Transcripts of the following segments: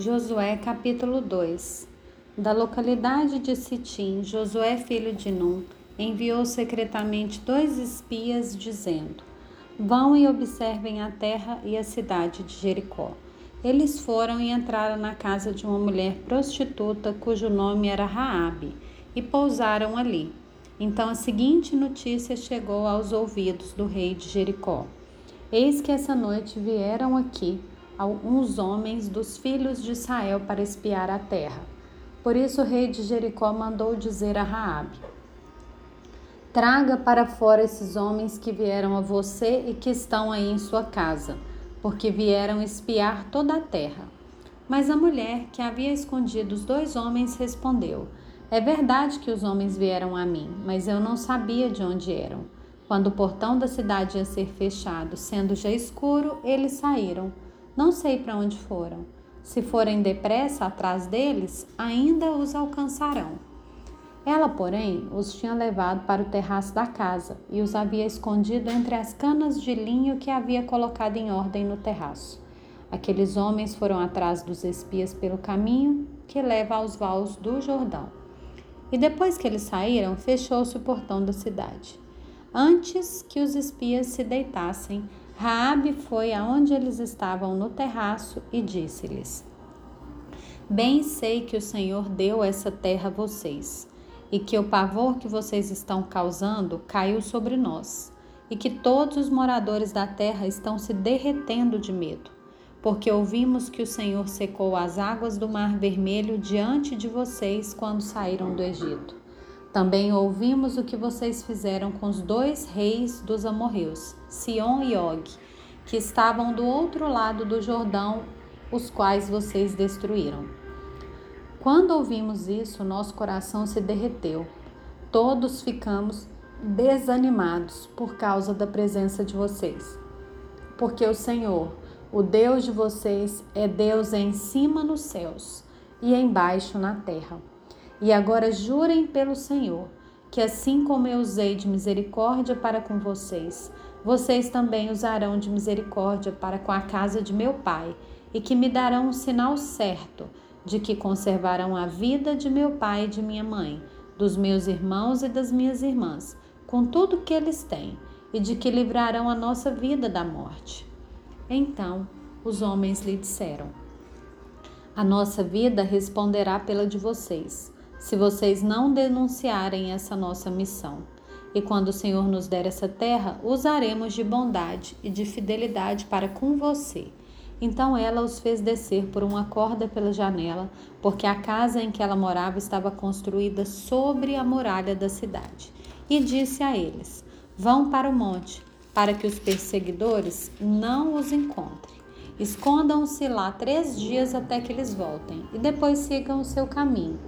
Josué capítulo 2 Da localidade de Sitim, Josué filho de Num enviou secretamente dois espias dizendo: Vão e observem a terra e a cidade de Jericó. Eles foram e entraram na casa de uma mulher prostituta cujo nome era Raabe e pousaram ali. Então a seguinte notícia chegou aos ouvidos do rei de Jericó: Eis que essa noite vieram aqui alguns homens dos filhos de Israel para espiar a terra. Por isso o rei de Jericó mandou dizer a Raabe: Traga para fora esses homens que vieram a você e que estão aí em sua casa, porque vieram espiar toda a terra. Mas a mulher que havia escondido os dois homens respondeu: É verdade que os homens vieram a mim, mas eu não sabia de onde eram. Quando o portão da cidade ia ser fechado, sendo já escuro, eles saíram. Não sei para onde foram. Se forem depressa atrás deles, ainda os alcançarão. Ela, porém, os tinha levado para o terraço da casa e os havia escondido entre as canas de linho que havia colocado em ordem no terraço. Aqueles homens foram atrás dos espias pelo caminho que leva aos vales do Jordão. E depois que eles saíram, fechou-se o portão da cidade. Antes que os espias se deitassem, Raabe foi aonde eles estavam no terraço e disse-lhes: Bem sei que o Senhor deu essa terra a vocês, e que o pavor que vocês estão causando caiu sobre nós, e que todos os moradores da terra estão se derretendo de medo, porque ouvimos que o Senhor secou as águas do Mar Vermelho diante de vocês quando saíram do Egito. Também ouvimos o que vocês fizeram com os dois reis dos amorreus, Sion e Og, que estavam do outro lado do Jordão, os quais vocês destruíram. Quando ouvimos isso, nosso coração se derreteu. Todos ficamos desanimados por causa da presença de vocês. Porque o Senhor, o Deus de vocês, é Deus em cima nos céus e embaixo na terra. E agora jurem pelo Senhor, que assim como eu usei de misericórdia para com vocês, vocês também usarão de misericórdia para com a casa de meu pai, e que me darão um sinal certo de que conservarão a vida de meu pai e de minha mãe, dos meus irmãos e das minhas irmãs, com tudo que eles têm, e de que livrarão a nossa vida da morte. Então os homens lhe disseram: A nossa vida responderá pela de vocês se vocês não denunciarem essa nossa missão. E quando o Senhor nos der essa terra, usaremos de bondade e de fidelidade para com você. Então ela os fez descer por uma corda pela janela, porque a casa em que ela morava estava construída sobre a muralha da cidade. E disse a eles: Vão para o monte, para que os perseguidores não os encontrem. Escondam-se lá três dias até que eles voltem, e depois sigam o seu caminho.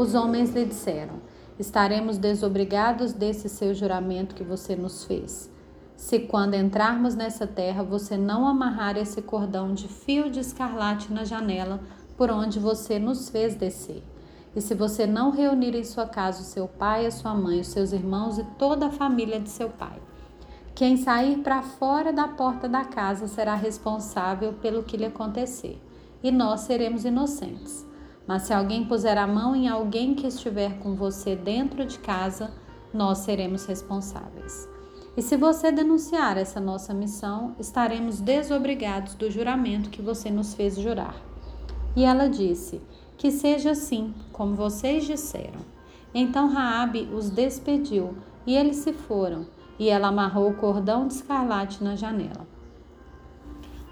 Os homens lhe disseram: Estaremos desobrigados desse seu juramento que você nos fez. Se quando entrarmos nessa terra você não amarrar esse cordão de fio de escarlate na janela por onde você nos fez descer. E se você não reunir em sua casa o seu pai, a sua mãe, os seus irmãos e toda a família de seu pai. Quem sair para fora da porta da casa será responsável pelo que lhe acontecer, e nós seremos inocentes. Mas se alguém puser a mão em alguém que estiver com você dentro de casa, nós seremos responsáveis. E se você denunciar essa nossa missão, estaremos desobrigados do juramento que você nos fez jurar. E ela disse: Que seja assim, como vocês disseram. Então Raabe os despediu, e eles se foram, e ela amarrou o cordão de escarlate na janela.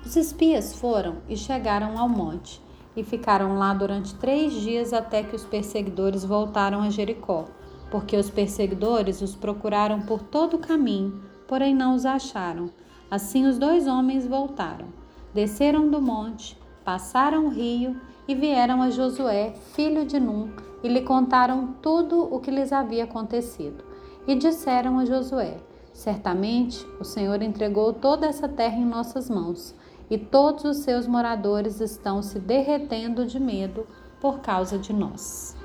Os espias foram e chegaram ao monte e ficaram lá durante três dias até que os perseguidores voltaram a Jericó, porque os perseguidores os procuraram por todo o caminho, porém não os acharam. Assim os dois homens voltaram, desceram do monte, passaram o rio e vieram a Josué, filho de Num, e lhe contaram tudo o que lhes havia acontecido. E disseram a Josué: Certamente o Senhor entregou toda essa terra em nossas mãos e todos os seus moradores estão se derretendo de medo por causa de nós.